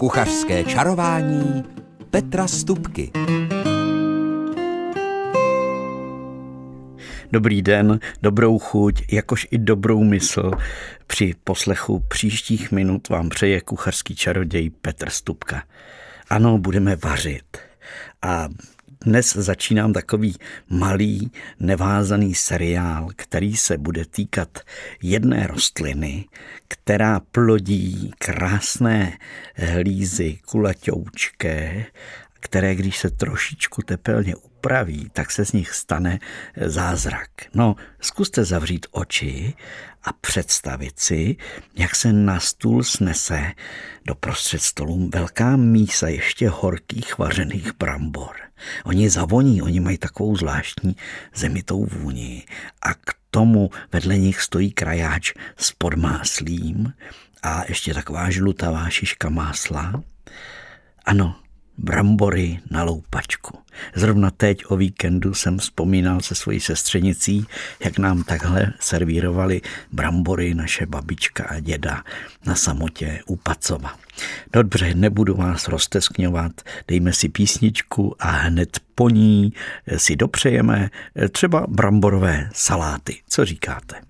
Kuchařské čarování Petra Stupky. Dobrý den, dobrou chuť, jakož i dobrou mysl. Při poslechu příštích minut vám přeje kuchařský čaroděj Petr Stupka. Ano, budeme vařit. A dnes začínám takový malý, nevázaný seriál, který se bude týkat jedné rostliny, která plodí krásné hlízy kulaťoučké, které když se trošičku tepelně upraví, tak se z nich stane zázrak. No, zkuste zavřít oči a představit si, jak se na stůl snese do prostřed stolů velká mísa ještě horkých vařených brambor. Oni zavoní, oni mají takovou zvláštní zemitou vůni a k tomu vedle nich stojí krajáč s podmáslím a ještě taková žlutavá šiška másla. Ano, brambory na loupačku. Zrovna teď o víkendu jsem vzpomínal se svojí sestřenicí, jak nám takhle servírovali brambory naše babička a děda na samotě u Pacova. Dobře, nebudu vás rozteskňovat, dejme si písničku a hned po ní si dopřejeme třeba bramborové saláty. Co říkáte?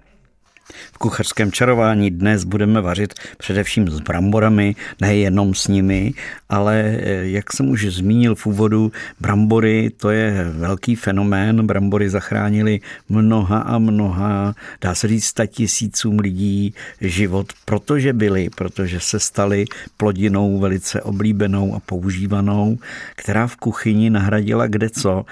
V kuchařském čarování dnes budeme vařit především s bramborami, nejenom s nimi, ale eh, jak jsem už zmínil v úvodu, brambory to je velký fenomén. Brambory zachránili mnoha a mnoha, dá se říct, tisícům lidí život, protože byly, protože se staly plodinou velice oblíbenou a používanou, která v kuchyni nahradila kde co.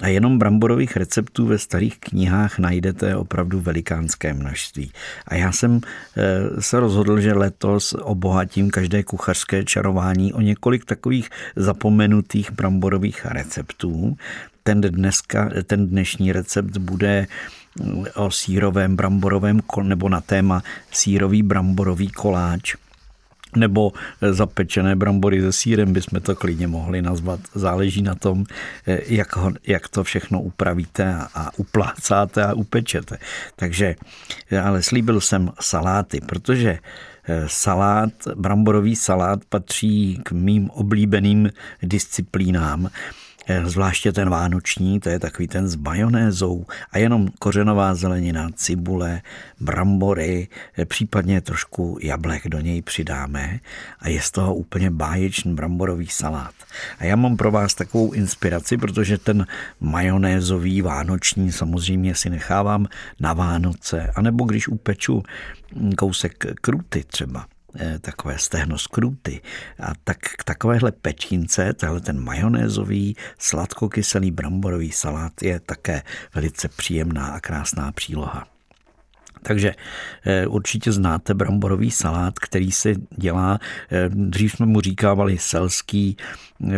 A jenom bramborových receptů ve starých knihách najdete opravdu velikánské množství. A já jsem eh, se rozhodl, že letos obohatím každé kuchařské čarování o několik takových zapomenutých bramborových receptů. Ten, dneska, ten dnešní recept bude mm, o sírovém bramborovém nebo na téma sírový bramborový koláč nebo zapečené brambory se sírem bychom to klidně mohli nazvat. Záleží na tom, jak, ho, jak to všechno upravíte a, a uplácáte a upečete. Takže, ale slíbil jsem saláty, protože eh, salát, bramborový salát patří k mým oblíbeným disciplínám. Eh, zvláště ten vánoční, to je takový ten s majonézou a jenom kořenová zelenina, cibule, brambory, eh, případně trošku jablek do něj přidáme a je z toho úplně báječný bramborový salát. A já mám pro vás takovou inspiraci, protože ten majonézový vánoční samozřejmě si nechávám na Vánoce, anebo když upeču kousek kruty třeba takové stehno skruty. A tak k takovéhle pečínce, tahle ten majonézový, sladkokyselý bramborový salát je také velice příjemná a krásná příloha. Takže eh, určitě znáte bramborový salát, který se dělá, eh, dřív jsme mu říkávali selský, eh,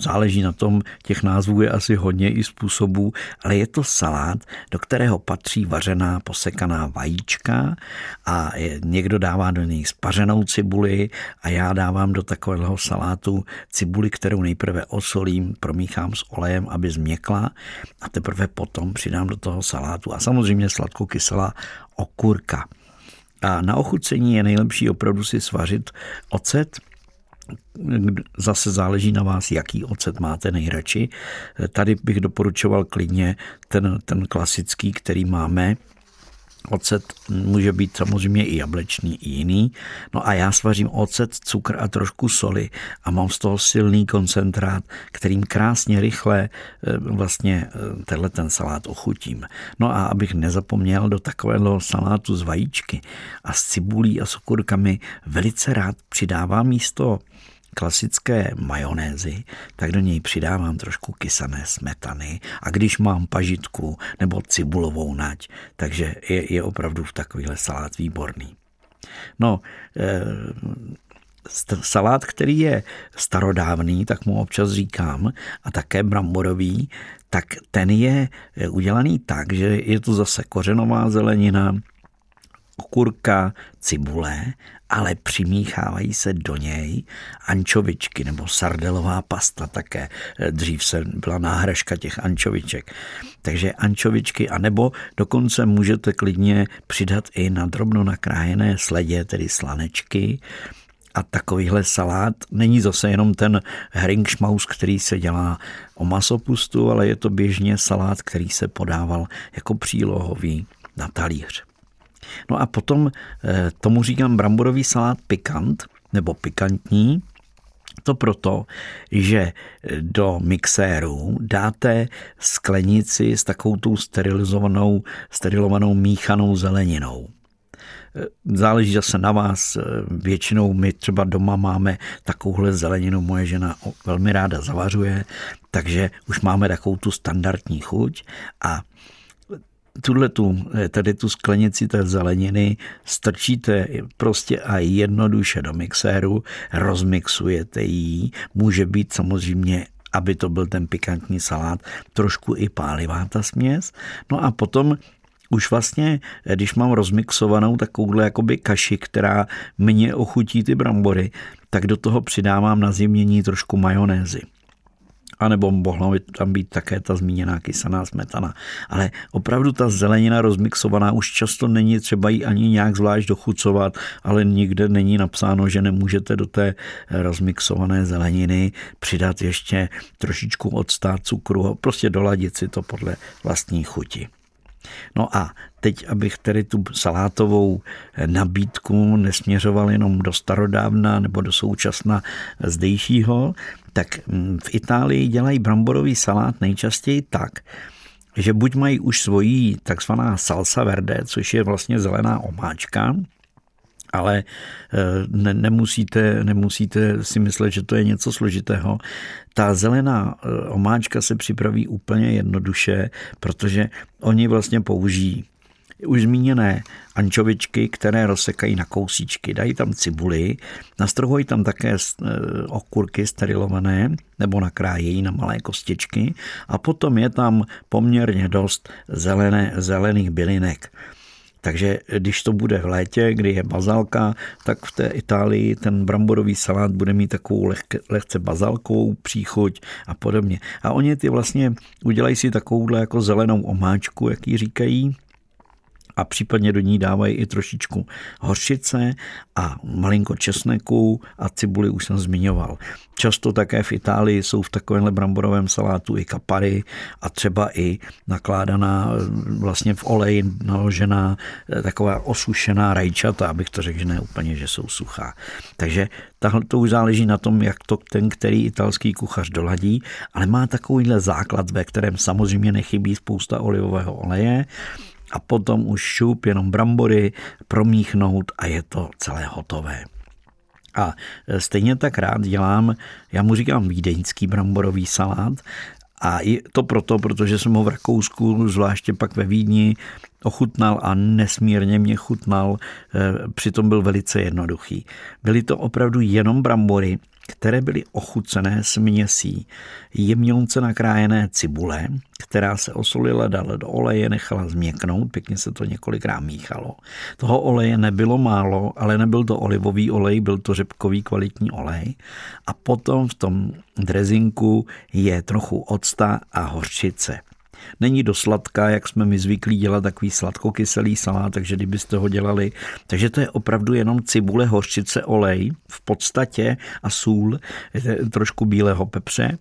záleží na tom, těch názvů je asi hodně i způsobů, ale je to salát, do kterého patří vařená posekaná vajíčka a někdo dává do něj spařenou cibuli a já dávám do takového salátu cibuli, kterou nejprve osolím, promíchám s olejem, aby změkla a teprve potom přidám do toho salátu. A samozřejmě sladkokyselá okurka. A na ochucení je nejlepší opravdu si svařit ocet, Zase záleží na vás, jaký ocet máte nejradši. Tady bych doporučoval klidně ten, ten klasický, který máme, Ocet může být samozřejmě i jablečný, i jiný. No a já svařím ocet, cukr a trošku soli a mám z toho silný koncentrát, kterým krásně rychle eh, vlastně eh, tenhle ten salát ochutím. No a abych nezapomněl do takového salátu z vajíčky a s cibulí a s okurkami velice rád přidávám místo klasické majonézy, tak do něj přidávám trošku kysané smetany a když mám pažitku nebo cibulovou nať, takže je, je opravdu v takovýhle salát výborný. No, e, salát, který je starodávný, tak mu občas říkám, a také bramborový, tak ten je eh, udělaný tak, že je to zase kořenová zelenina, okurka, cibule, ale přimíchávají se do něj ančovičky nebo sardelová pasta také. Dřív se byla náhražka těch ančoviček. Takže ančovičky, anebo dokonce můžete klidně přidat i na drobno nakrájené sledě, tedy slanečky, A takovýhle salát není zase jenom ten hringšmaus, který se dělá o masopustu, ale je to běžně salát, který se podával jako přílohový na talíř. No a potom eh, tomu říkám bramborový salát pikant nebo pikantní, to proto, že do mixéru dáte sklenici s takovou tou sterilizovanou, sterilovanou míchanou zeleninou. Záleží zase na vás. Většinou my třeba doma máme takovouhle zeleninu, moje žena velmi ráda zavařuje, takže už máme takovou tu standardní chuť a tuhle tu, tady tu sklenici té zeleniny strčíte prostě a jednoduše do mixéru, rozmixujete ji, může být samozřejmě aby to byl ten pikantní salát, trošku i pálivá ta směs. No a potom už vlastně, když mám rozmixovanou takovouhle jakoby kaši, která mě ochutí ty brambory, tak do toho přidávám na zimnění trošku majonézy. A nebo mohla by tam být také ta zmíněná kysaná smetana. Ale opravdu ta zelenina rozmixovaná už často není třeba ji ani nějak zvlášť dochucovat, ale nikde není napsáno, že nemůžete do té rozmixované zeleniny přidat ještě trošičku odstát cukru, prostě doladit si to podle vlastní chuti. No a teď, abych tedy tu salátovou nabídku nesměřoval jenom do starodávna nebo do současna zdejšího, tak mm, v Itálii dělají bramborový salát nejčastěji tak, že buď mají už svoji takzvaná salsa verde, což je vlastně zelená omáčka, ale eh, ne, nemusíte, nemusíte si myslet, že to je něco složitého. Ta zelená eh, omáčka se připraví úplně jednoduše, protože oni vlastně použijí už zmíněné ančovičky, které rozsekají na kousíčky. Dají tam cibuli, nastrhují tam také eh, okurky sterilované nebo nakrájejí na malé kostičky a potom je tam poměrně dost zelené, zelených bylinek. Takže když to bude v létě, kdy je bazalka, tak v té Itálii ten bramborový salát bude mít takovou lehce bazalkovou příchuť a podobně. A oni ty vlastně udělají si takovouhle jako zelenou omáčku, jak ji říkají, a případně do ní dávají i trošičku hořčice a malinko česneku a cibuli už jsem zmiňoval. Často také v Itálii jsou v takovémhle bramborovém salátu i kapary a třeba i nakládaná vlastně v oleji naložená eh, taková osušená rajčata, abych to řekl, že ne úplně, že jsou suchá. Takže tahle to už záleží na tom, jak to ten, který italský kuchař doladí, ale má takovýhle základ, ve kterém samozřejmě nechybí spousta olivového oleje, a potom už šup, jenom brambory, promíchnout a je to celé hotové. A stejně tak rád dělám, já mu říkám vídeňský bramborový salát, a je to proto, protože jsem ho v Rakousku, zvláště pak ve Vídni, ochutnal a nesmírně mě chutnal, e, přitom byl velice jednoduchý. Byly to opravdu jenom brambory, které byly ochucené směsí jemňonce nakrájené cibule, která se osolila, dala do oleje, nechala změknout, pěkně se to několikrát míchalo. Toho oleje nebylo málo, ale nebyl to olivový olej, byl to řepkový kvalitní olej. A potom v tom drezinku je trochu octa a hořčice. Není do sladká, jak jsme my zvyklí dělat takový sladkokyselý salát, takže kdybyste ho dělali. Takže to je opravdu jenom cibule, hořčice, olej v podstatě a sůl, trošku bílého pepře.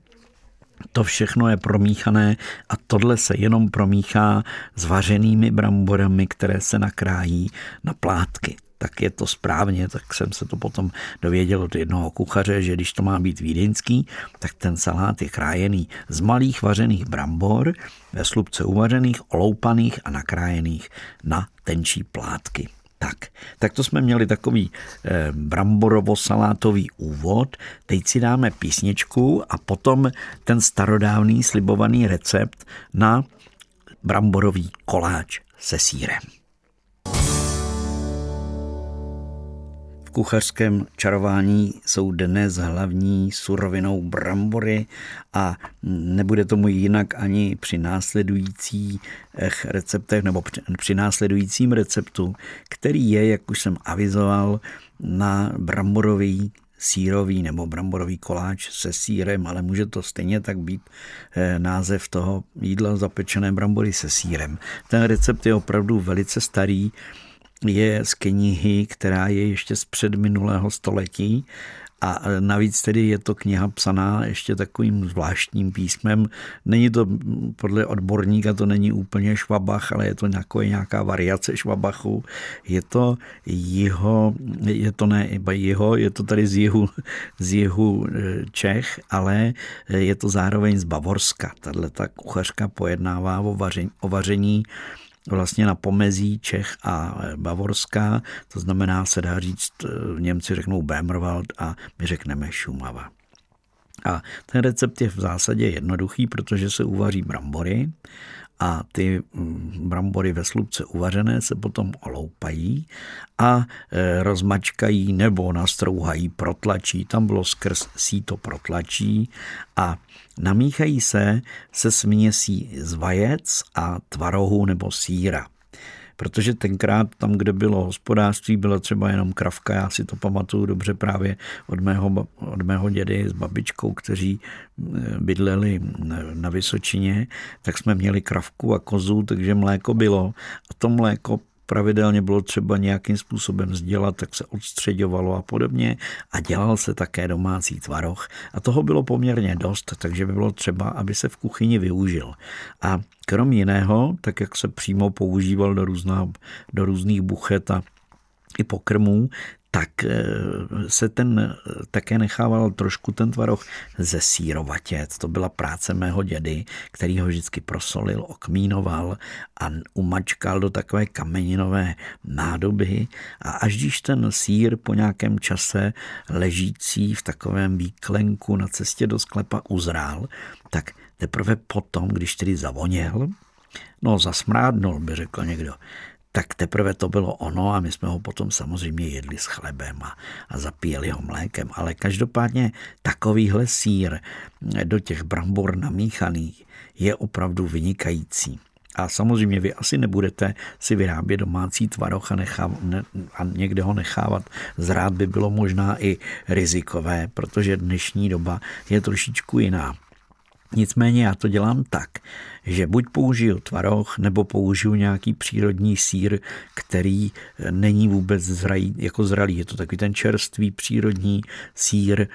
To všechno je promíchané a tohle se jenom promíchá s vařenými bramborami, které se nakrájí na plátky tak je to správně, tak jsem se to potom dověděl od jednoho kuchaře, že když to má být vídeňský, tak ten salát je krájený z malých vařených brambor, ve slupce uvařených, oloupaných a nakrájených na tenčí plátky. Tak, tak to jsme měli takový eh, bramborovo-salátový úvod. Teď si dáme písničku a potom ten starodávný slibovaný recept na bramborový koláč se sírem. Kuchařském čarování jsou dnes hlavní surovinou brambory a nebude tomu jinak ani při následujících receptech nebo při následujícím receptu, který je, jak už jsem avizoval, na bramborový sírový nebo bramborový koláč se sírem, ale může to stejně tak být eh, název toho jídla zapečené brambory se sírem. Ten recept je opravdu velice starý, je z knihy, která je ještě z předminulého století a navíc tedy je to kniha psaná ještě takovým zvláštním písmem. Není to podle odborníka, to není úplně švabach, ale je to nějaká, nějaká variace švabachu. Je to jeho, je to ne jeho, je to tady z jihu, z jihu e, Čech, ale je to zároveň z Bavorska. Tahle ta kuchařka pojednává o vaření, o vaření vlastně na pomezí Čech a Bavorska, to znamená, se dá říct, eh, Němci řeknou Böhmerwald a my řekneme Šumava. A ten recept je v zásadě jednoduchý, protože se uvaří brambory a ty mm, brambory ve slupce uvařené se potom oloupají a e, rozmačkají nebo nastrouhají, protlačí. Tam bylo skrz síto protlačí a namíchají se se směsí z vajec a tvarohu nebo síra protože tenkrát tam, kde bylo hospodářství, byla třeba jenom kravka, já si to pamatuju dobře právě od mého, od mého dědy s babičkou, kteří eh, bydleli na Vysočině, tak jsme měli kravku a kozu, takže mléko bylo. A to mléko pravidelně bylo třeba nějakým způsobem sdělat, tak se odstředovalo a podobně a dělal se také domácí tvaroh a toho bylo poměrně dost, takže by bylo třeba, aby se v kuchyni využil. A krom jiného, tak jak se přímo používal do, různá, do různých buchet a i pokrmů, tak eh, se ten eh, také nechával trošku ten tvaroh zesírovatět. To byla práce mého dědy, který ho vždycky prosolil, okmínoval a umačkal do takové kameninové nádoby a až když ten sír po nějakém čase ležící v takovém výklenku na cestě do sklepa uzrál, tak teprve potom, když tedy zavoněl, no zasmrádnul, by řekl někdo, tak teprve to bylo ono a my jsme ho potom samozřejmě jedli s chlebem a, a zapíjeli ho mlékem. Ale každopádně takovýhle sír do těch brambor namíchaných je opravdu vynikající. A samozřejmě vy asi nebudete si vyrábět domácí tvaroch a, necháv, ne, a někde ho nechávat zrát by bylo možná i rizikové, protože dnešní doba je trošičku jiná. Nicméně já to dělám tak, že buď použiju tvaroh, nebo použiju nějaký přírodní sír, který není vůbec zralý, jako zralý. Je to takový ten čerstvý přírodní sír,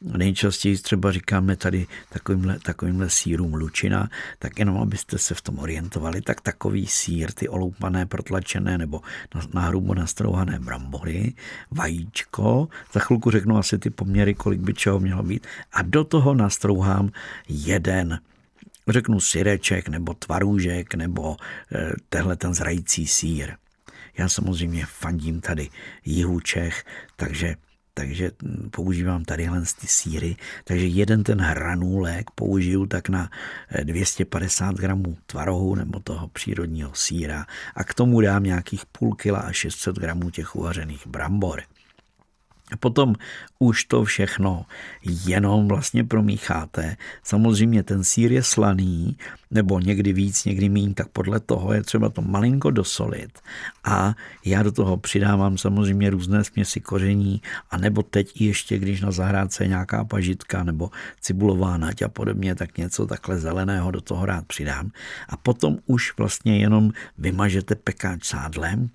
Nejčastěji třeba říkáme tady takovýmhle, takovýmhle sírům lučina, tak jenom abyste se v tom orientovali, tak takový sír, ty oloupané, protlačené nebo na, na hrubo nastrouhané brambory, vajíčko, za chvilku řeknu asi ty poměry, kolik by čeho mělo být a do toho nastrouhám jeden řeknu syreček nebo tvarůžek nebo e, tehle ten zrající sír. Já samozřejmě fandím tady jihu Čech, takže takže používám tadyhle ty síry. Takže jeden ten hranůlek použiju tak na 250 eh, gramů tvarohu nebo toho přírodního síra a k tomu dám nějakých půl kila a 600 gramů těch uvařených brambor. A potom už to všechno jenom vlastně promícháte. Samozřejmě ten sír je slaný, nebo někdy víc, někdy méně, tak podle toho je třeba to malinko dosolit. A já do toho přidávám samozřejmě různé směsi koření, a nebo teď ještě, když na zahrádce je nějaká pažitka nebo cibulová nať a podobně, tak něco takhle zeleného do toho rád přidám. A potom už vlastně jenom vymažete pekáč sádlem,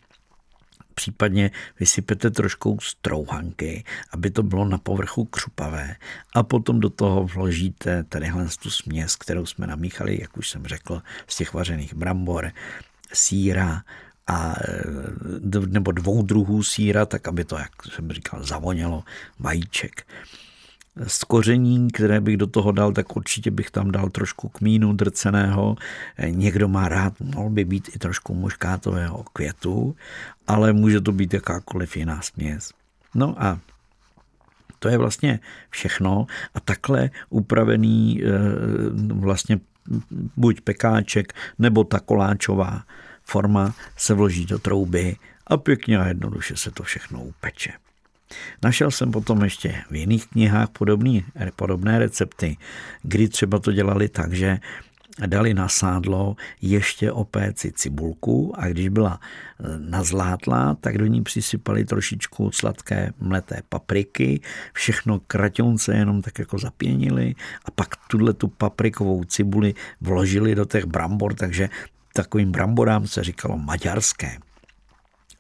případně vysypete trošku strouhanky, aby to bylo na povrchu křupavé a potom do toho vložíte tadyhle tu směs, kterou jsme namíchali, jak už jsem řekl, z těch vařených brambor, síra, a, nebo dvou druhů síra, tak aby to, jak jsem říkal, zavonělo vajíček z koření, které bych do toho dal, tak určitě bych tam dal trošku kmínu drceného. Někdo má rád, mohl by být i trošku muškátového květu, ale může to být jakákoliv jiná směs. No a to je vlastně všechno a takhle upravený eh, vlastně buď pekáček nebo ta koláčová forma se vloží do trouby a pěkně a jednoduše se to všechno upeče. Našel jsem potom ještě v jiných knihách podobný, podobné recepty, kdy třeba to dělali tak, že dali na sádlo ještě opéci cibulku a když byla e, nazlátlá, tak do ní přisypali trošičku sladké mleté papriky, všechno kraťonce jenom tak jako zapěnili a pak tuhle tu paprikovou cibuli vložili do těch brambor, takže takovým bramborám se říkalo maďarské.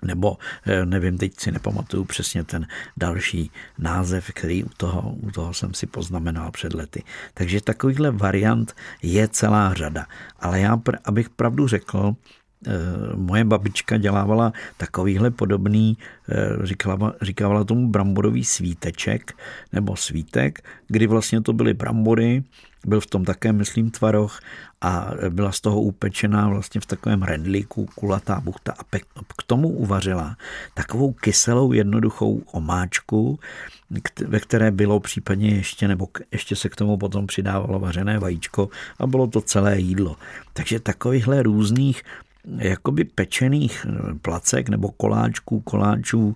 Nebo eh, nevím, teď si nepamatuju přesně ten další název, který u toho, u toho jsem si poznamenal před lety. Takže takovýchhle variant je celá řada. Ale já, abych pravdu řekl, moje babička dělávala takovýhle podobný, eh, říkala, říkávala tomu bramborový svíteček nebo svítek, kdy vlastně to byly brambory, byl v tom také, myslím, tvaroh a byla z toho upečená vlastně v takovém rendlíku kulatá buchta a k tomu uvařila takovou kyselou jednoduchou omáčku, ve které bylo případně ještě, nebo ještě se k tomu potom přidávalo vařené vajíčko a bylo to celé jídlo. Takže takovýchhle různých jakoby pečených placek nebo koláčků, koláčů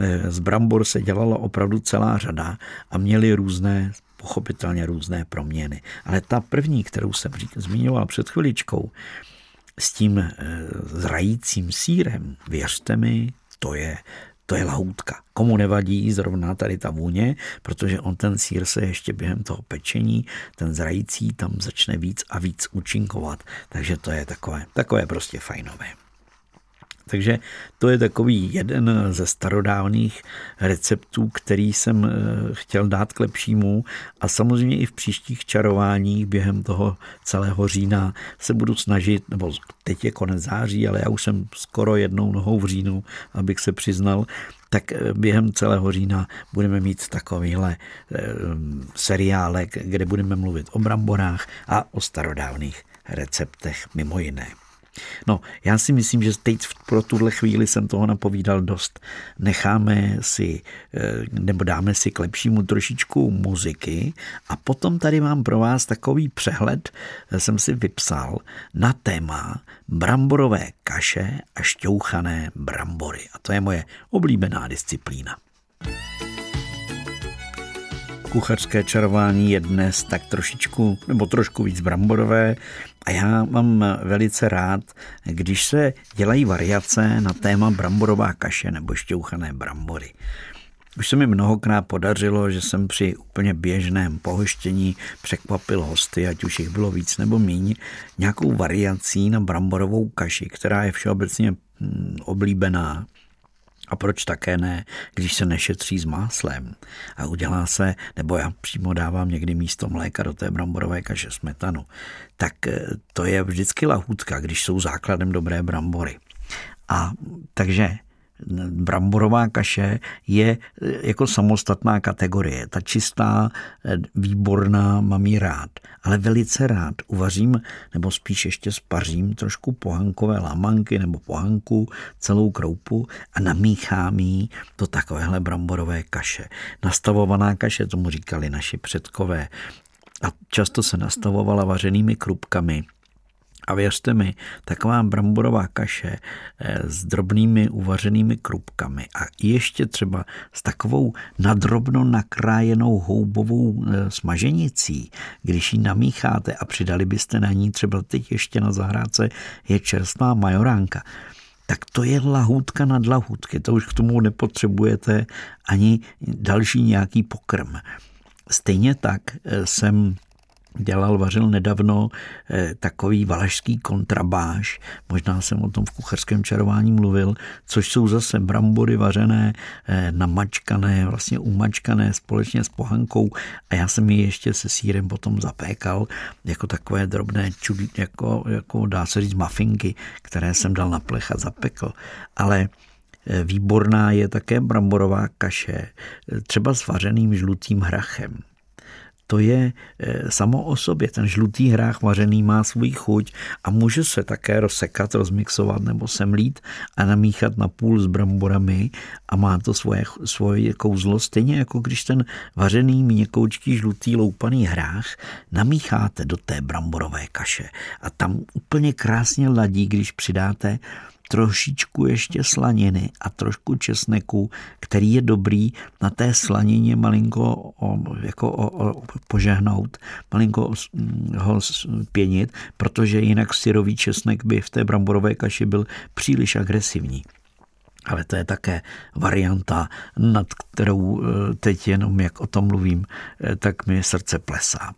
eh, z brambor se dělala opravdu celá řada a měli různé pochopitelně různé proměny. Ale ta první, kterou jsem zmiňoval před chviličkou, s tím eh, zrajícím sírem, věřte mi, to je, to je lahůdka. Komu nevadí zrovna tady ta vůně, protože on ten sír se ještě během toho pečení, ten zrající tam začne víc a víc účinkovat. Takže to je takové, takové prostě fajnové. Takže to je takový jeden ze starodávných receptů, který jsem eh, chtěl dát k lepšímu a samozřejmě i v příštích čarováních během toho celého října se budu snažit, nebo teď je konec září, ale já už jsem skoro jednou nohou v říjnu, abych se přiznal, tak eh, během celého října budeme mít takovýhle eh, seriálek, kde budeme mluvit o bramborách a o starodávných receptech mimo jiné. No, já si myslím, že teď pro tuhle chvíli jsem toho napovídal dost. Necháme si, eh, nebo dáme si k lepšímu trošičku muziky a potom tady mám pro vás takový přehled, eh, jsem si vypsal na téma bramborové kaše a šťouchané brambory. A to je moje oblíbená disciplína. Kuchařské čarování je dnes tak trošičku, nebo trošku víc bramborové a já mám velice rád, když se dělají variace na téma bramborová kaše nebo šťouchané brambory. Už se mi mnohokrát podařilo, že jsem při úplně běžném pohoštění překvapil hosty, ať už jich bylo víc nebo míň, nějakou variací na bramborovou kaši, která je všeobecně hm, oblíbená a proč také ne, když se nešetří s máslem a udělá se, nebo já přímo dávám někdy místo mléka do té bramborové kaše smetanu, tak eh, to je vždycky lahůdka, když jsou základem dobré brambory. A takže bramborová kaše je eh, jako samostatná kategorie. Ta čistá, eh, výborná, mám ji rád. Ale velice rád uvařím, nebo spíš ještě spařím trošku pohankové lamanky nebo pohanku, celou kroupu a namíchám ji do takovéhle bramborové kaše. Nastavovaná kaše, tomu říkali naši předkové. A často se nastavovala vařenými krupkami a věřte mi, taková bramborová kaše eh, s drobnými uvařenými krupkami a ještě třeba s takovou nadrobno nakrájenou houbovou eh, smaženicí, když ji namícháte a přidali byste na ní třeba teď ještě na zahrádce je čerstvá majoránka, tak to je lahůdka nad lahůdky. To už k tomu nepotřebujete ani další nějaký pokrm. Stejně tak eh, jsem dělal, vařil nedávno eh, takový valašský kontrabáš, možná jsem o tom v kucharském čarování mluvil, což jsou zase brambory vařené, eh, namačkané, vlastně umačkané společně s pohankou. A já jsem je ještě se sírem potom zapékal jako takové drobné čudí, jako, jako dá se říct mafinky, které jsem dal na plech a zapekl. Ale eh, Výborná je také bramborová kaše, třeba s vařeným žlutým hrachem to je eh, samo o sobě. Ten žlutý hrách vařený má svůj chuť a může se také rozsekat, rozmixovat nebo semlít a namíchat na půl s bramborami a má to svoje, svoje kouzlo. Stejně jako když ten vařený měkoučký žlutý loupaný hrách namícháte do té bramborové kaše a tam úplně krásně ladí, když přidáte trošičku ještě slaniny a trošku česneku, který je dobrý na té slanině malinko o, jako o, o, požehnout, malinko ho pěnit, protože jinak syrový česnek by v té bramborové kaši byl příliš agresivní. Ale to je také varianta, nad kterou eh, teď jenom jak o tom mluvím, eh, tak mi srdce plesá.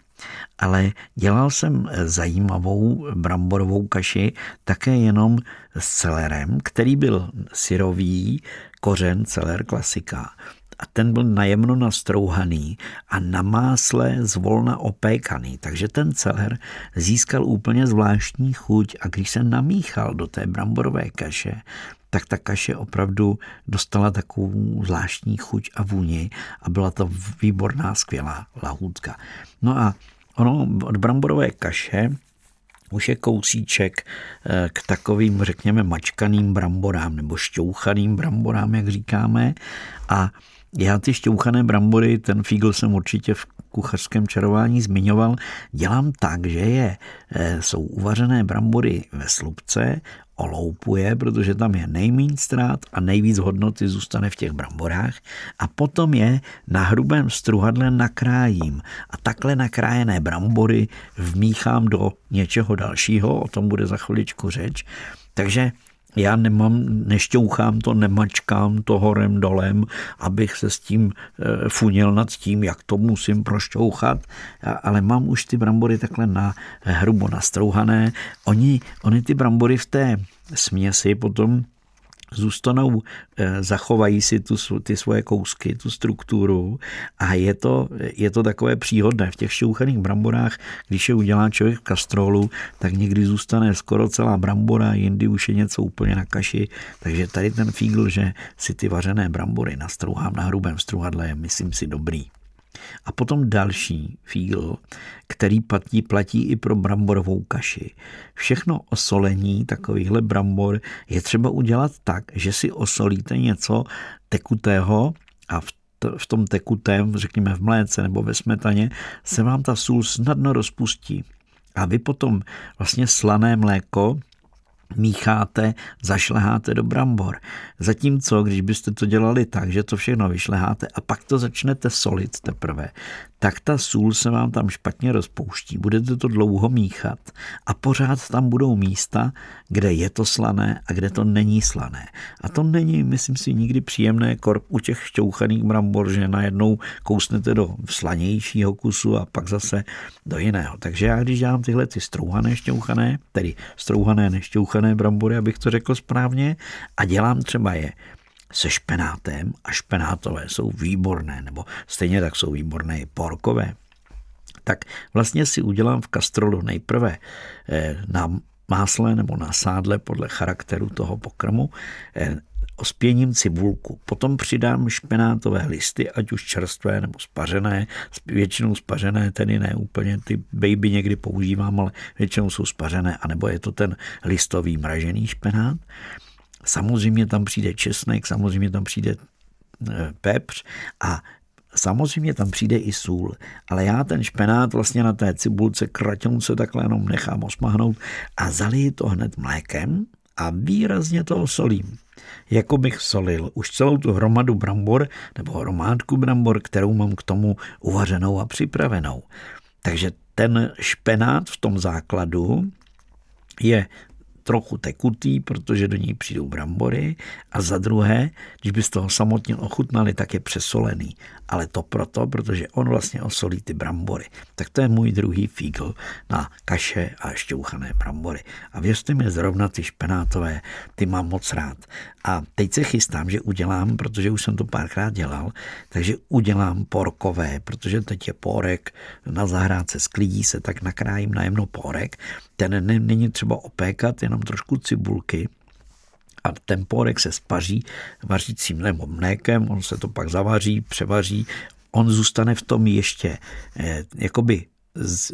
Ale dělal jsem zajímavou bramborovou kaši také jenom s celerem, který byl syrový, kořen celer klasika. A ten byl najemno nastrouhaný a na másle zvolna opékaný, takže ten celer získal úplně zvláštní chuť. A když se namíchal do té bramborové kaše, tak ta kaše opravdu dostala takovou zvláštní chuť a vůni a byla to výborná, skvělá lahůdka. No a ono od bramborové kaše už je kousíček eh, k takovým, řekněme, mačkaným bramborám nebo šťouchaným bramborám, jak říkáme. A já ty šťouchané brambory, ten fígl jsem určitě v kuchařském čarování zmiňoval, dělám tak, že je, eh, jsou uvařené brambory ve slupce, oloupuje, protože tam je nejméně ztrát a nejvíc hodnoty zůstane v těch bramborách. A potom je na hrubém struhadle nakrájím. A takhle nakrájené brambory vmíchám do něčeho dalšího, o tom bude za chviličku řeč, takže já nemám, nešťouchám to, nemačkám to horem dolem, abych se s tím e, funil nad tím, jak to musím prošťouchat, ale mám už ty brambory takhle na hrubo nastrouhané. Oni, oni ty brambory v té směsi potom zůstanou, eh, zachovají si tu, ty svoje kousky, tu strukturu a je to, je to takové příhodné. V těch šťouchaných bramborách, když je udělá člověk v kastrolu, tak někdy zůstane skoro celá brambora, jindy už je něco úplně na kaši, takže tady ten fígl, že si ty vařené brambory nastrouhám na hrubém struhadle, je myslím si dobrý. A potom další fígl, který platí, platí i pro bramborovou kaši. Všechno osolení takovýchhle brambor je třeba udělat tak, že si osolíte něco tekutého a v v tom tekutém, řekněme v mléce nebo ve smetaně, se vám ta sůl snadno rozpustí. A vy potom vlastně slané mléko mícháte, zašleháte do brambor. Zatímco, když byste to dělali tak, že to všechno vyšleháte a pak to začnete solit teprve, tak ta sůl se vám tam špatně rozpouští. Budete to dlouho míchat a pořád tam budou místa, kde je to slané a kde to není slané. A to není, myslím si, nikdy příjemné korp u těch šťouchaných brambor, že najednou kousnete do slanějšího kusu a pak zase do jiného. Takže já, když dělám tyhle ty strouhané šťouchané, tedy strouhané nešťouchané brambory, abych to řekl správně, a dělám třeba je se špenátem a špenátové jsou výborné, nebo stejně tak jsou výborné i porkové, tak vlastně si udělám v kastrolu nejprve eh, na másle nebo na sádle podle charakteru toho pokrmu eh, ospěním cibulku. Potom přidám špenátové listy, ať už čerstvé nebo spařené, většinou spařené, tedy ne úplně ty baby někdy používám, ale většinou jsou spařené, anebo je to ten listový mražený špenát. Samozřejmě tam přijde česnek, samozřejmě tam přijde e, pepř a Samozřejmě tam přijde i sůl, ale já ten špenát vlastně na té cibulce kratěnce takhle jenom nechám osmahnout a zaliju to hned mlékem a výrazně to osolím. Jako bych solil už celou tu hromadu brambor nebo hromádku brambor, kterou mám k tomu uvařenou a připravenou. Takže ten špenát v tom základu je trochu tekutý, protože do něj přijdou brambory a za druhé, když byste toho samotně ochutnali, tak je přesolený. Ale to proto, protože on vlastně osolí ty brambory. Tak to je můj druhý fígl na kaše a šťouchané brambory. A věřte mi, zrovna ty špenátové, ty mám moc rád. A teď se chystám, že udělám, protože už jsem to párkrát dělal, takže udělám porkové, protože teď je porek na zahrádce, sklidí se, tak nakrájím na jemno porek. Ten není třeba opékat, jenom trošku cibulky, a ten porek se spaří vařícím nebo mlékem, on se to pak zavaří, převaří, on zůstane v tom ještě eh, jakoby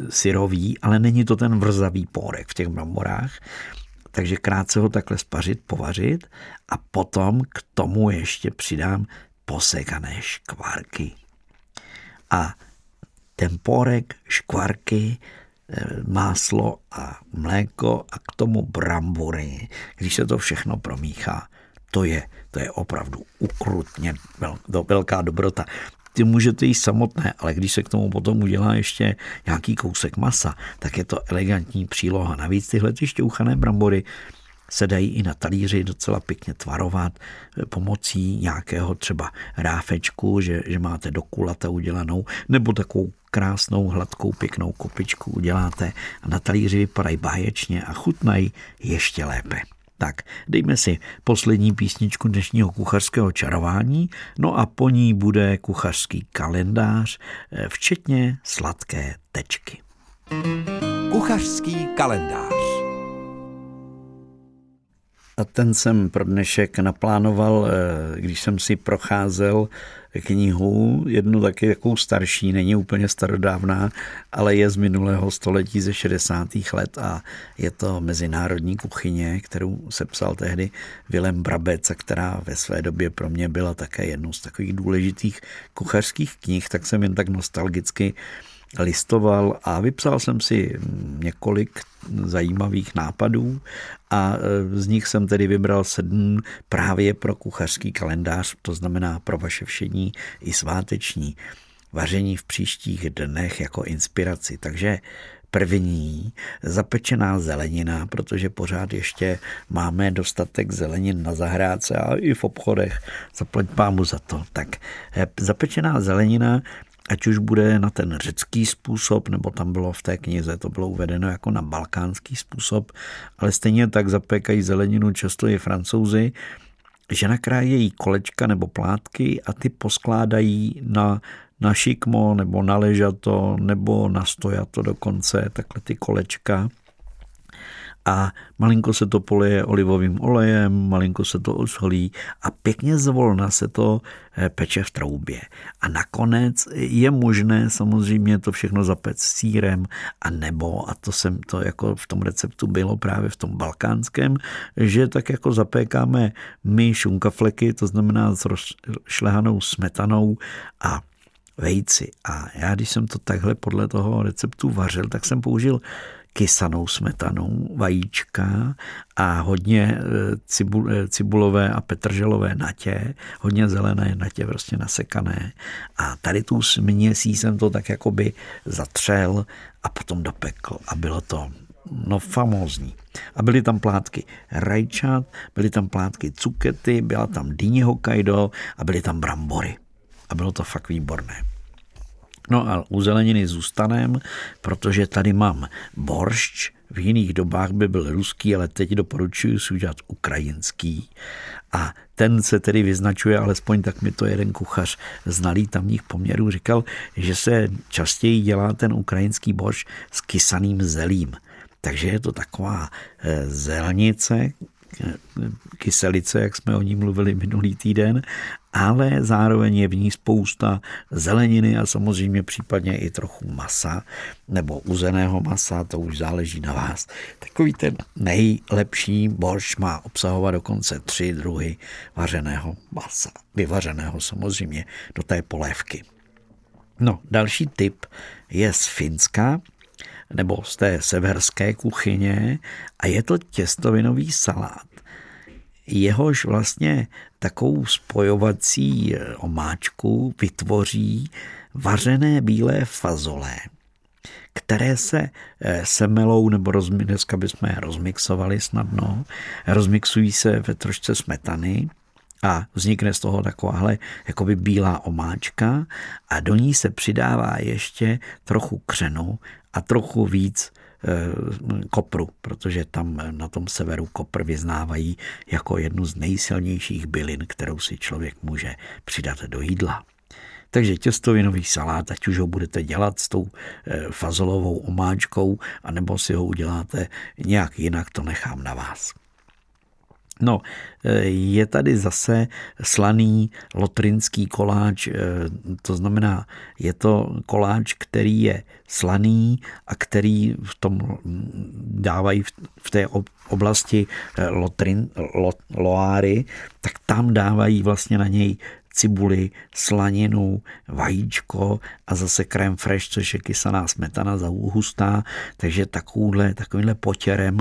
syrový, ale není to ten vrzavý porek v těch bramborách. Takže krátce ho takhle spařit, povařit a potom k tomu ještě přidám posekané škvarky. A ten porek, škvarky, eh, máslo a mléko a k tomu brambory, když se to všechno promíchá, to je, to je opravdu ukrutně velká dobrota ty můžete jíst samotné, ale když se k tomu potom udělá ještě nějaký kousek masa, tak je to elegantní příloha. Navíc tyhle ty šťouchané brambory se dají i na talíři docela pěkně tvarovat eh, pomocí nějakého třeba ráfečku, že, že máte do kulata udělanou, nebo takovou krásnou, hladkou, pěknou kopičku uděláte a na talíři vypadají báječně a chutnají ještě lépe. Tak, dejme si poslední písničku dnešního kuchařského čarování, no a po ní bude kuchařský kalendář, eh, včetně sladké tečky. Kuchařský kalendář a ten jsem pro dnešek naplánoval, eh, když jsem si procházel knihu, jednu taky jakou starší, není úplně starodávná, ale je z minulého století ze 60. let a je to Mezinárodní kuchyně, kterou se psal tehdy Vilem Brabec, a která ve své době pro mě byla také jednou z takových důležitých kuchařských knih, tak jsem jen tak nostalgicky listoval a vypsal jsem si několik zajímavých nápadů a e, z nich jsem tedy vybral sedm právě pro kuchařský kalendář, to znamená pro vaše všední i sváteční vaření v příštích dnech jako inspiraci. Takže první zapečená zelenina, protože pořád ještě máme dostatek zelenin na zahrádce a i v obchodech. Zaplať pámu za to. Tak e, zapečená zelenina ať už bude na ten řecký způsob, nebo tam bylo v té knize, to bylo uvedeno jako na balkánský způsob, ale stejně tak zapékají zeleninu často i francouzi, že nakrájejí kolečka nebo plátky a ty poskládají na, na šikmo nebo na ležato nebo na stojato dokonce, takhle ty kolečka a malinko se to polije olivovým olejem, malinko se to osolí a pěkně zvolna se to eh, peče v troubě. A nakonec je možné samozřejmě to všechno zapec sírem a nebo, a to jsem to jako v tom receptu bylo právě v tom balkánském, že tak jako zapékáme my šunkafleky, to znamená s rozšlehanou smetanou a vejci. A já, když jsem to takhle podle toho receptu vařil, tak jsem použil kysanou smetanou, vajíčka a hodně e, e, cibulové a petrželové natě, hodně zelené natě prostě nasekané. A tady tu směsí jsem to tak jakoby zatřel a potom dopekl a bylo to no famózní. A byly tam plátky rajčat, byly tam plátky cukety, byla tam dýně Hokkaido a byly tam brambory. A bylo to fakt výborné. No a u zeleniny zůstanem, protože tady mám boršč, v jiných dobách by byl ruský, ale teď doporučuji si udělat ukrajinský. A ten se tedy vyznačuje, alespoň tak mi to jeden kuchař znalý tamních poměrů říkal, že se častěji dělá ten ukrajinský borš s kysaným zelím. Takže je to taková eh, zelnice, kyselice, jak jsme o ní mluvili minulý týden, ale zároveň je v ní spousta zeleniny a samozřejmě případně i trochu masa nebo uzeného masa, to už záleží na vás. Takový ten nejlepší borš má obsahovat dokonce tři druhy vařeného masa. Vyvařeného samozřejmě do té polévky. No, další tip je z Finska, nebo z té severské kuchyně a je to těstovinový salát. Jehož vlastně takovou spojovací eh, omáčku vytvoří vařené bílé fazole, které se eh, semelou, nebo rozmi, dneska bychom je rozmixovali snadno, rozmixují se ve trošce smetany a vznikne z toho takováhle jakoby bílá omáčka a do ní se přidává ještě trochu křenu a trochu víc kopru, protože tam na tom severu kopr vyznávají jako jednu z nejsilnějších bylin, kterou si člověk může přidat do jídla. Takže těstovinový salát, ať už ho budete dělat s tou eh, fazolovou omáčkou, anebo si ho uděláte nějak jinak, to nechám na vás. No, e, je tady zase slaný lotrinský koláč, e, to znamená, je to koláč, který je slaný a který v tom dávají v té oblasti e, Lotrin, Loáry, tak tam dávají vlastně na něj cibuli, slaninu, vajíčko a zase krém fresh, což je kysaná smetana za hustá, takže takovýhle, takovýmhle potěrem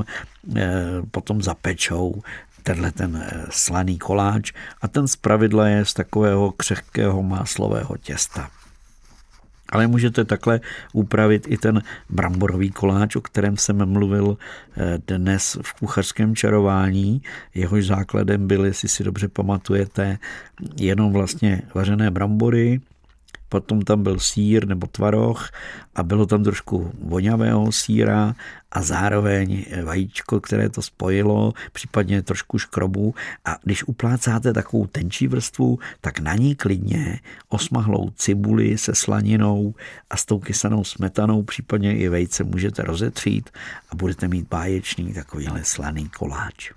potom zapečou tenhle ten eh, slaný koláč a ten zpravidla je z takového křehkého máslového těsta. Ale můžete takhle upravit i ten bramborový koláč, o kterém jsem mluvil eh, dnes v kuchařském čarování. Jehož základem byly, jestli si dobře pamatujete, jenom vlastně vařené brambory, potom tam byl sír nebo tvaroh a bylo tam trošku voňavého síra a zároveň vajíčko, které to spojilo, případně trošku škrobu a když uplácáte takovou tenčí vrstvu, tak na ní klidně osmahlou cibuli se slaninou a s tou kysanou smetanou, případně i vejce můžete rozetřít a budete mít báječný takovýhle slaný koláč.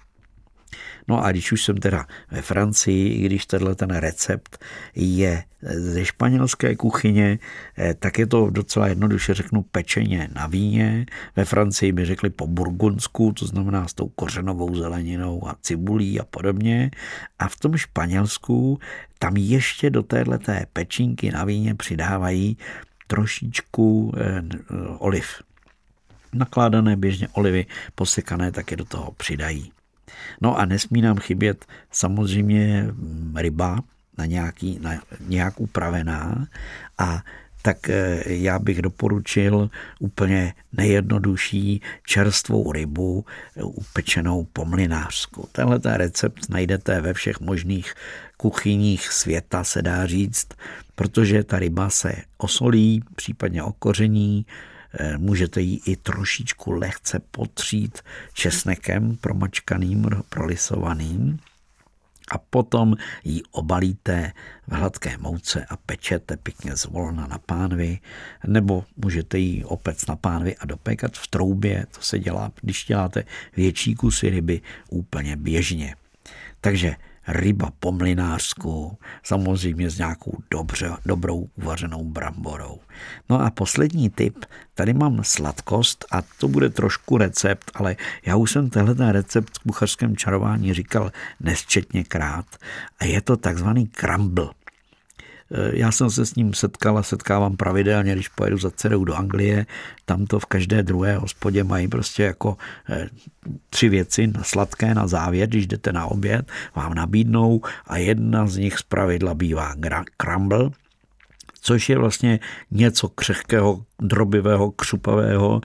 No a když už jsem teda ve Francii, i když tenhle ten recept je ze španělské kuchyně, eh, tak je to docela jednoduše řeknu pečeně na víně. Ve Francii by řekli po burgundsku, to znamená s tou kořenovou zeleninou a cibulí a podobně. A v tom Španělsku tam ještě do téhleté pečínky na víně přidávají trošičku eh, oliv. Nakládané běžně olivy posekané taky do toho přidají. No a nesmí nám chybět samozřejmě ryba na, nějaký, na nějak upravená a tak eh, já bych doporučil úplně nejjednodušší čerstvou rybu eh, upečenou po mlinářsku. Tenhle recept najdete ve všech možných kuchyních světa, se dá říct, protože ta ryba se osolí, případně okoření, Eh, můžete ji i trošičku lehce potřít česnekem promačkaným, prolisovaným a potom ji obalíte v hladké mouce a pečete pěkně zvolna na pánvi, nebo můžete ji opec na pánvi a dopékat v troubě, to se dělá, když děláte větší kusy ryby úplně běžně. Takže ryba po mlinářsku, samozřejmě s nějakou dobře, dobrou uvařenou bramborou. No a poslední tip, tady mám sladkost a to bude trošku recept, ale já už jsem tenhle recept v kuchařském čarování říkal nesčetněkrát a je to takzvaný crumble. Eh, já jsem se s ním setkal a setkávám pravidelně, když pojedu za dcerou do Anglie. Tam to v každé druhé hospodě mají prostě jako eh, tři věci na sladké na závěr, když jdete na oběd, vám nabídnou a jedna z nich z pravidla bývá crumble, což je vlastně něco křehkého, drobivého, křupavého.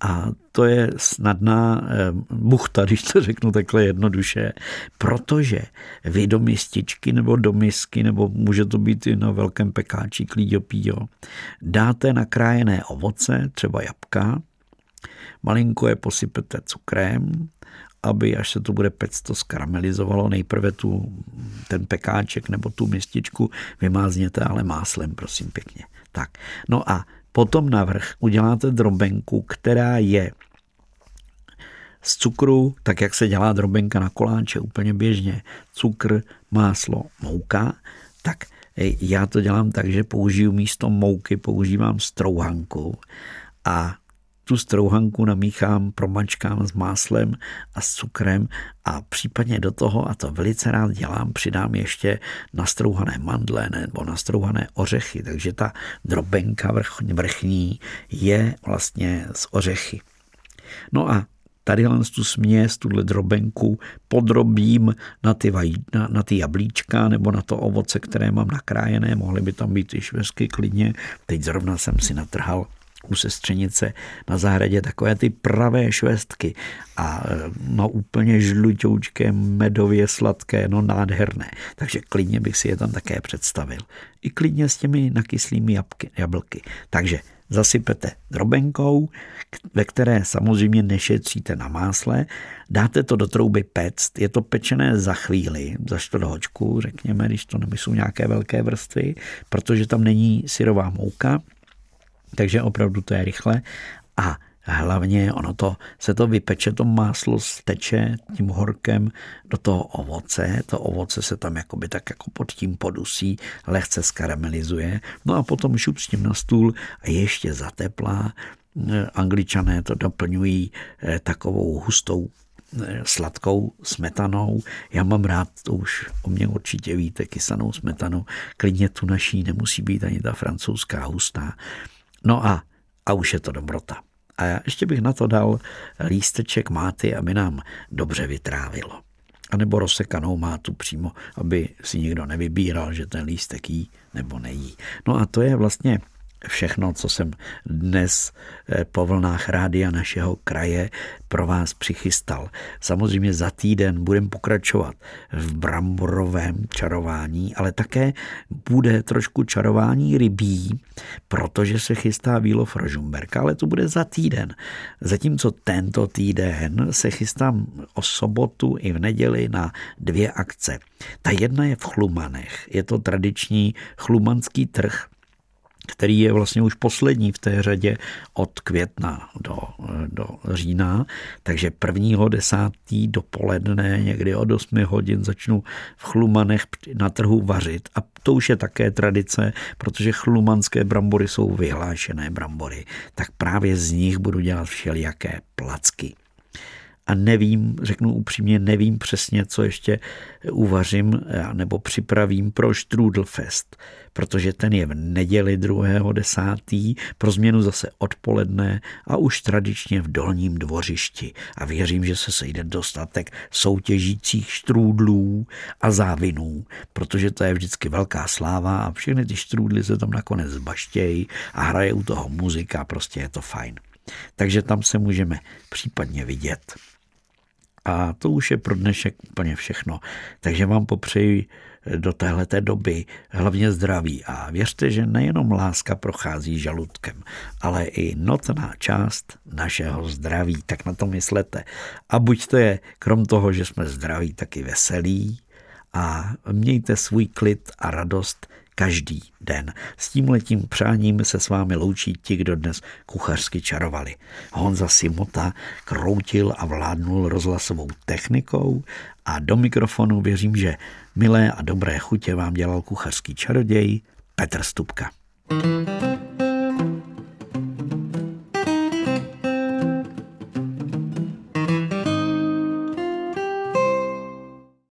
A to je snadná eh, buchta, když to řeknu takhle jednoduše, protože vy do mističky nebo do misky, nebo může to být i na velkém pekáči klíďo píjo, dáte nakrájené ovoce, třeba jabka, malinko je posypete cukrem, aby až se to bude pect, to skaramelizovalo. Nejprve tu, ten pekáček nebo tu mističku vymázněte, ale máslem, prosím pěkně. Tak, no a potom navrh uděláte drobenku, která je z cukru, tak jak se dělá drobenka na koláče úplně běžně, cukr, máslo, mouka, tak já to dělám tak, že použiju místo mouky, používám strouhanku a tu strouhanku namíchám, promačkám s máslem a s cukrem a případně do toho, a to velice rád dělám, přidám ještě nastrouhané mandle nebo nastrouhané ořechy, takže ta drobenka vrchní je vlastně z ořechy. No a tady tu směs, tuhle drobenku podrobím na ty, vaj, na, na ty jablíčka nebo na to ovoce, které mám nakrájené. Mohly by tam být i švesky klidně. Teď zrovna jsem si natrhal u sestřenice na zahradě takové ty pravé švestky a no úplně žlutoučké, medově sladké, no nádherné. Takže klidně bych si je tam také představil. I klidně s těmi nakyslými jabky, jablky. Takže zasypete drobenkou, ve které samozřejmě nešetříte na másle, dáte to do trouby pect, je to pečené za chvíli, za čtvrt řekněme, když to nejsou nějaké velké vrstvy, protože tam není syrová mouka, takže opravdu to je rychle a hlavně ono to, se to vypeče, to máslo steče tím horkem do toho ovoce, to ovoce se tam jakoby tak jako pod tím podusí, lehce skaramelizuje, no a potom šup s tím na stůl a ještě zateplá, angličané to doplňují eh, takovou hustou eh, sladkou smetanou. Já mám rád, to už o mě určitě víte, kysanou smetanu. Klidně tu naší nemusí být ani ta francouzská hustá. No a, a už je to dobrota. A já ještě bych na to dal lísteček máty, aby nám dobře vytrávilo. A nebo rozsekanou mátu přímo, aby si nikdo nevybíral, že ten lístek jí nebo nejí. No a to je vlastně všechno, co jsem dnes eh, po vlnách rádia našeho kraje pro vás přichystal. Samozřejmě za týden budeme pokračovat v bramborovém čarování, ale také bude trošku čarování rybí, protože se chystá Vílov Rožumberka, ale to bude za týden. Zatímco tento týden se chystám o sobotu i v neděli na dvě akce. Ta jedna je v Chlumanech. Je to tradiční chlumanský trh, který je vlastně už poslední v té řadě od května do, do října, takže prvního desátý dopoledne někdy od 8 hodin začnu v Chlumanech na trhu vařit. A to už je také tradice, protože chlumanské brambory jsou vyhlášené brambory, tak právě z nich budu dělat všelijaké placky. A nevím, řeknu upřímně, nevím přesně, co ještě uvařím nebo připravím pro Strudelfest, protože ten je v neděli 2.10. pro změnu zase odpoledne a už tradičně v dolním dvořišti. A věřím, že se sejde dostatek soutěžících štrůdlů a závinů, protože to je vždycky velká sláva a všechny ty štrůdly se tam nakonec zbaštějí a hraje u toho muzika, prostě je to fajn. Takže tam se můžeme případně vidět. A to už je pro dnešek úplně všechno. Takže vám popřeji do téhleté doby hlavně zdraví a věřte, že nejenom láska prochází žaludkem, ale i notná část našeho zdraví, tak na to myslete. A buďte je, krom toho, že jsme zdraví, taky veselí a mějte svůj klid a radost každý den. S tímhletím přáním se s vámi loučí ti, kdo dnes kuchařsky čarovali. Honza Simota kroutil a vládnul rozhlasovou technikou a do mikrofonu věřím, že milé a dobré chutě vám dělal kuchařský čaroděj Petr Stupka. thank you